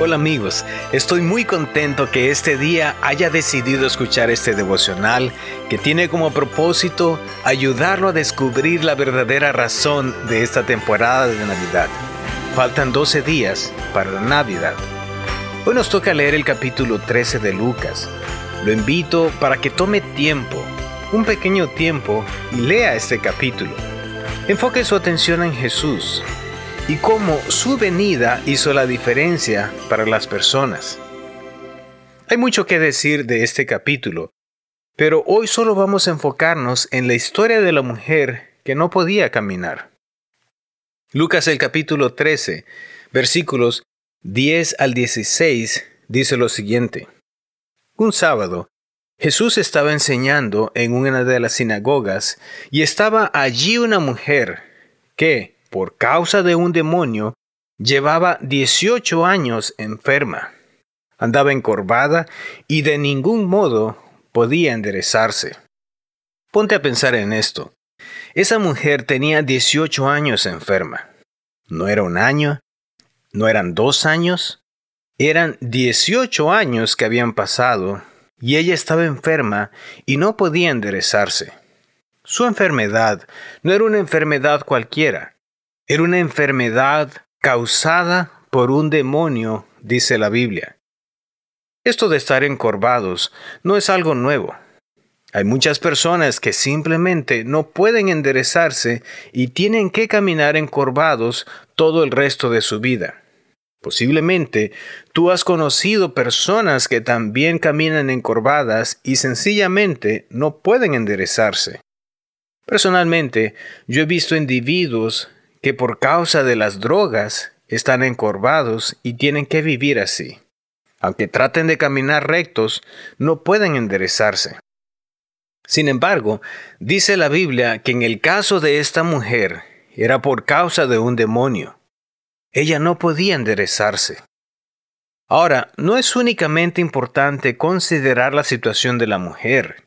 Hola amigos, estoy muy contento que este día haya decidido escuchar este devocional que tiene como propósito ayudarlo a descubrir la verdadera razón de esta temporada de Navidad. Faltan 12 días para la Navidad. Hoy nos toca leer el capítulo 13 de Lucas. Lo invito para que tome tiempo, un pequeño tiempo, y lea este capítulo. Enfoque su atención en Jesús, y cómo su venida hizo la diferencia para las personas. Hay mucho que decir de este capítulo, pero hoy solo vamos a enfocarnos en la historia de la mujer que no podía caminar. Lucas el capítulo 13, versículos 10 al 16, dice lo siguiente. Un sábado, Jesús estaba enseñando en una de las sinagogas y estaba allí una mujer que, por causa de un demonio, llevaba 18 años enferma. Andaba encorvada y de ningún modo podía enderezarse. Ponte a pensar en esto. Esa mujer tenía 18 años enferma. No era un año, no eran dos años, eran 18 años que habían pasado y ella estaba enferma y no podía enderezarse. Su enfermedad no era una enfermedad cualquiera, era una enfermedad causada por un demonio, dice la Biblia. Esto de estar encorvados no es algo nuevo. Hay muchas personas que simplemente no pueden enderezarse y tienen que caminar encorvados todo el resto de su vida. Posiblemente tú has conocido personas que también caminan encorvadas y sencillamente no pueden enderezarse. Personalmente, yo he visto individuos que por causa de las drogas están encorvados y tienen que vivir así. Aunque traten de caminar rectos, no pueden enderezarse. Sin embargo, dice la Biblia que en el caso de esta mujer era por causa de un demonio. Ella no podía enderezarse. Ahora, no es únicamente importante considerar la situación de la mujer,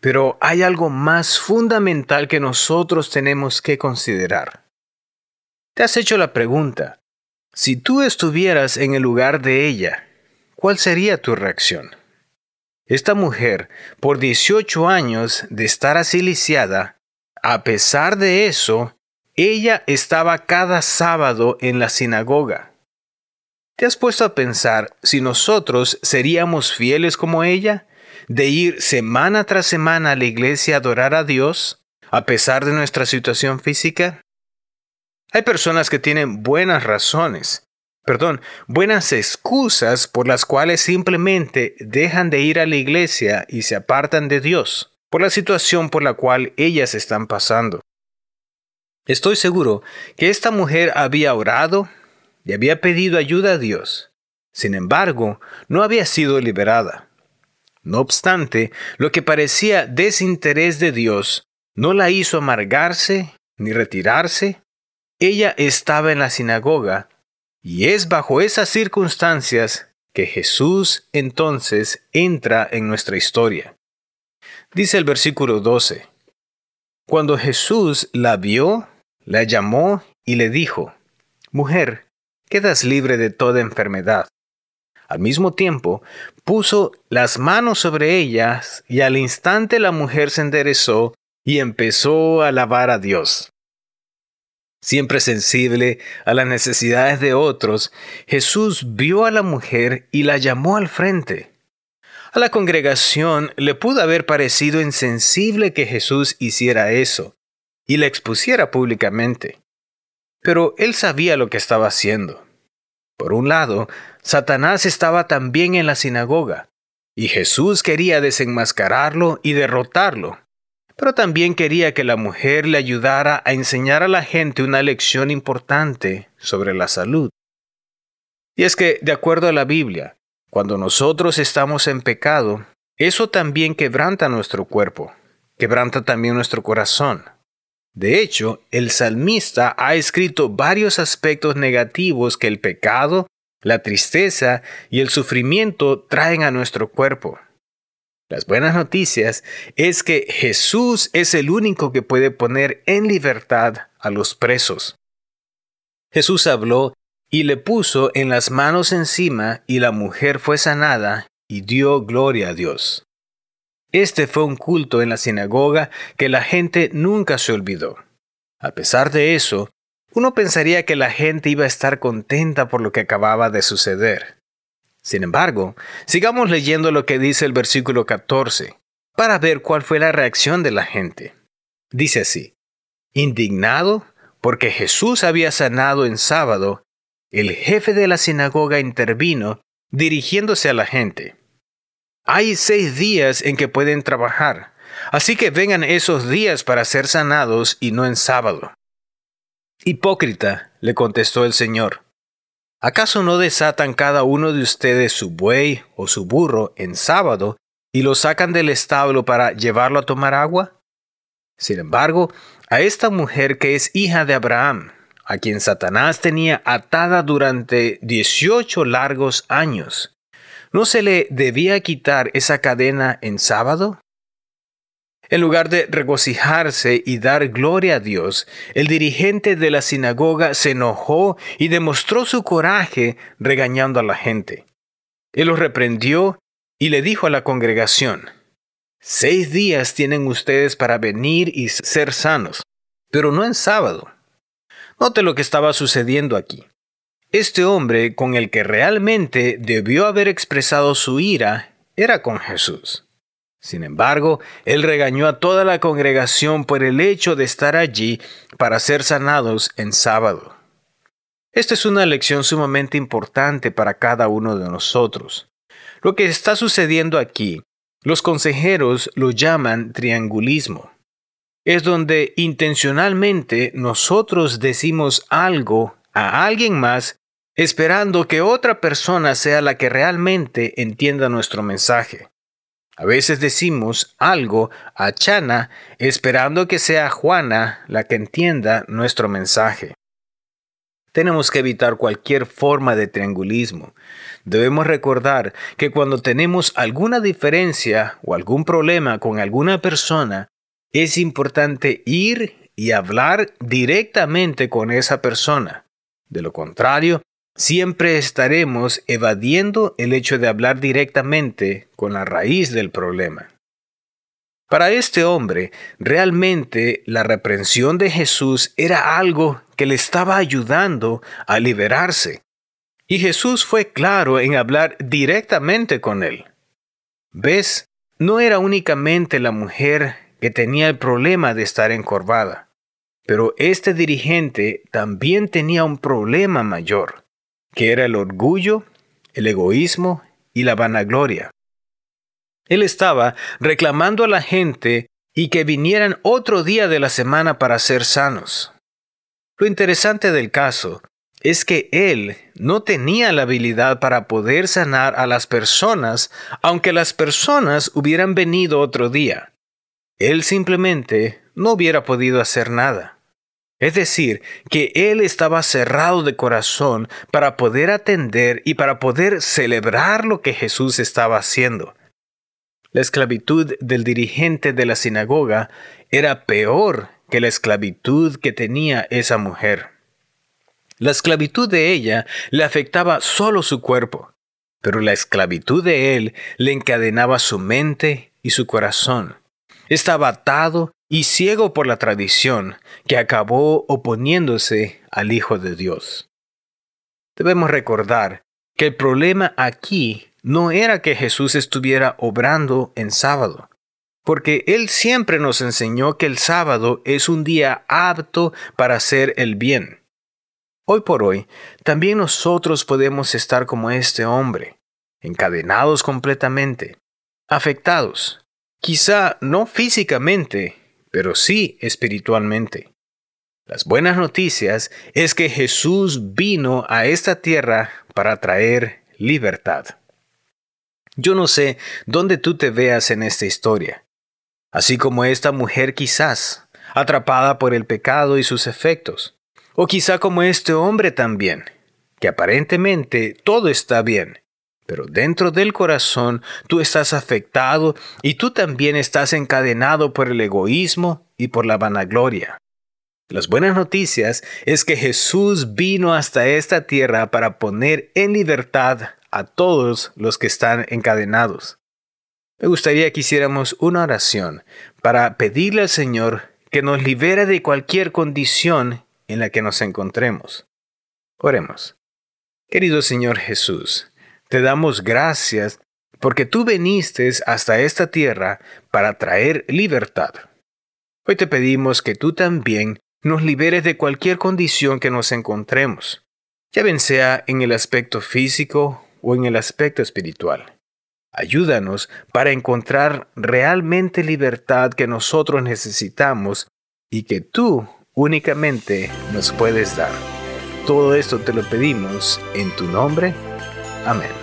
pero hay algo más fundamental que nosotros tenemos que considerar. ¿Te has hecho la pregunta, si tú estuvieras en el lugar de ella, ¿cuál sería tu reacción? Esta mujer, por 18 años de estar así lisiada, a pesar de eso, ella estaba cada sábado en la sinagoga. ¿Te has puesto a pensar si nosotros seríamos fieles como ella, de ir semana tras semana a la iglesia a adorar a Dios, a pesar de nuestra situación física? Hay personas que tienen buenas razones, perdón, buenas excusas por las cuales simplemente dejan de ir a la iglesia y se apartan de Dios por la situación por la cual ellas están pasando. Estoy seguro que esta mujer había orado y había pedido ayuda a Dios. Sin embargo, no había sido liberada. No obstante, lo que parecía desinterés de Dios no la hizo amargarse ni retirarse ella estaba en la sinagoga y es bajo esas circunstancias que Jesús entonces entra en nuestra historia. Dice el versículo 12. Cuando Jesús la vio, la llamó y le dijo, Mujer, quedas libre de toda enfermedad. Al mismo tiempo, puso las manos sobre ellas y al instante la mujer se enderezó y empezó a alabar a Dios. Siempre sensible a las necesidades de otros, Jesús vio a la mujer y la llamó al frente. A la congregación le pudo haber parecido insensible que Jesús hiciera eso y la expusiera públicamente. Pero él sabía lo que estaba haciendo. Por un lado, Satanás estaba también en la sinagoga, y Jesús quería desenmascararlo y derrotarlo pero también quería que la mujer le ayudara a enseñar a la gente una lección importante sobre la salud. Y es que, de acuerdo a la Biblia, cuando nosotros estamos en pecado, eso también quebranta nuestro cuerpo, quebranta también nuestro corazón. De hecho, el salmista ha escrito varios aspectos negativos que el pecado, la tristeza y el sufrimiento traen a nuestro cuerpo. Las buenas noticias es que Jesús es el único que puede poner en libertad a los presos. Jesús habló y le puso en las manos encima, y la mujer fue sanada y dio gloria a Dios. Este fue un culto en la sinagoga que la gente nunca se olvidó. A pesar de eso, uno pensaría que la gente iba a estar contenta por lo que acababa de suceder. Sin embargo, sigamos leyendo lo que dice el versículo 14, para ver cuál fue la reacción de la gente. Dice así, indignado porque Jesús había sanado en sábado, el jefe de la sinagoga intervino dirigiéndose a la gente. Hay seis días en que pueden trabajar, así que vengan esos días para ser sanados y no en sábado. Hipócrita, le contestó el Señor, ¿acaso no desatan cada uno de ustedes su buey o su burro en sábado y lo sacan del establo para llevarlo a tomar agua? Sin embargo, a esta mujer que es hija de Abraham, a quien Satanás tenía atada durante dieciocho largos años, ¿No se le debía quitar esa cadena en sábado? En lugar de regocijarse y dar gloria a Dios, el dirigente de la sinagoga se enojó y demostró su coraje regañando a la gente. Él los reprendió y le dijo a la congregación, Seis días tienen ustedes para venir y ser sanos, pero no en sábado. Note lo que estaba sucediendo aquí. Este hombre con el que realmente debió haber expresado su ira era con Jesús. Sin embargo, él regañó a toda la congregación por el hecho de estar allí para ser sanados en sábado. Esta es una lección sumamente importante para cada uno de nosotros. Lo que está sucediendo aquí, los consejeros lo llaman triangulismo. Es donde intencionalmente nosotros decimos algo a alguien más esperando que otra persona sea la que realmente entienda nuestro mensaje. A veces decimos algo a Chana esperando que sea Juana la que entienda nuestro mensaje. Tenemos que evitar cualquier forma de triangulismo. Debemos recordar que cuando tenemos alguna diferencia o algún problema con alguna persona, es importante ir y hablar directamente con esa persona. De lo contrario, siempre estaremos evadiendo el hecho de hablar directamente con la raíz del problema. Para este hombre, realmente la reprensión de Jesús era algo que le estaba ayudando a liberarse. Y Jesús fue claro en hablar directamente con él. ¿Ves? No era únicamente la mujer que tenía el problema de estar encorvada, pero este dirigente también tenía un problema mayor que era el orgullo, el egoísmo y la vanagloria. Él estaba reclamando a la gente y que vinieran otro día de la semana para ser sanos. Lo interesante del caso es que él no tenía la habilidad para poder sanar a las personas, aunque las personas hubieran venido otro día. Él simplemente no hubiera podido hacer nada. Es decir, que él estaba cerrado de corazón para poder atender y para poder celebrar lo que Jesús estaba haciendo. La esclavitud del dirigente de la sinagoga era peor que la esclavitud que tenía esa mujer. La esclavitud de ella le afectaba solo su cuerpo, pero la esclavitud de él le encadenaba su mente y su corazón. Estaba atado y ciego por la tradición que acabó oponiéndose al Hijo de Dios. Debemos recordar que el problema aquí no era que Jesús estuviera obrando en sábado, porque Él siempre nos enseñó que el sábado es un día apto para hacer el bien. Hoy por hoy, también nosotros podemos estar como este hombre, encadenados completamente, afectados, quizá no físicamente, pero sí espiritualmente. Las buenas noticias es que Jesús vino a esta tierra para traer libertad. Yo no sé dónde tú te veas en esta historia, así como esta mujer quizás, atrapada por el pecado y sus efectos, o quizá como este hombre también, que aparentemente todo está bien, pero dentro del corazón tú estás afectado y tú también estás encadenado por el egoísmo y por la vanagloria. Las buenas noticias es que Jesús vino hasta esta tierra para poner en libertad a todos los que están encadenados. Me gustaría que hiciéramos una oración para pedirle al Señor que nos libere de cualquier condición en la que nos encontremos. Oremos. Querido Señor Jesús, te damos gracias porque tú viniste hasta esta tierra para traer libertad. Hoy te pedimos que tú también nos liberes de cualquier condición que nos encontremos, ya bien sea en el aspecto físico o en el aspecto espiritual. Ayúdanos para encontrar realmente libertad que nosotros necesitamos y que tú únicamente nos puedes dar. Todo esto te lo pedimos en tu nombre. Amén.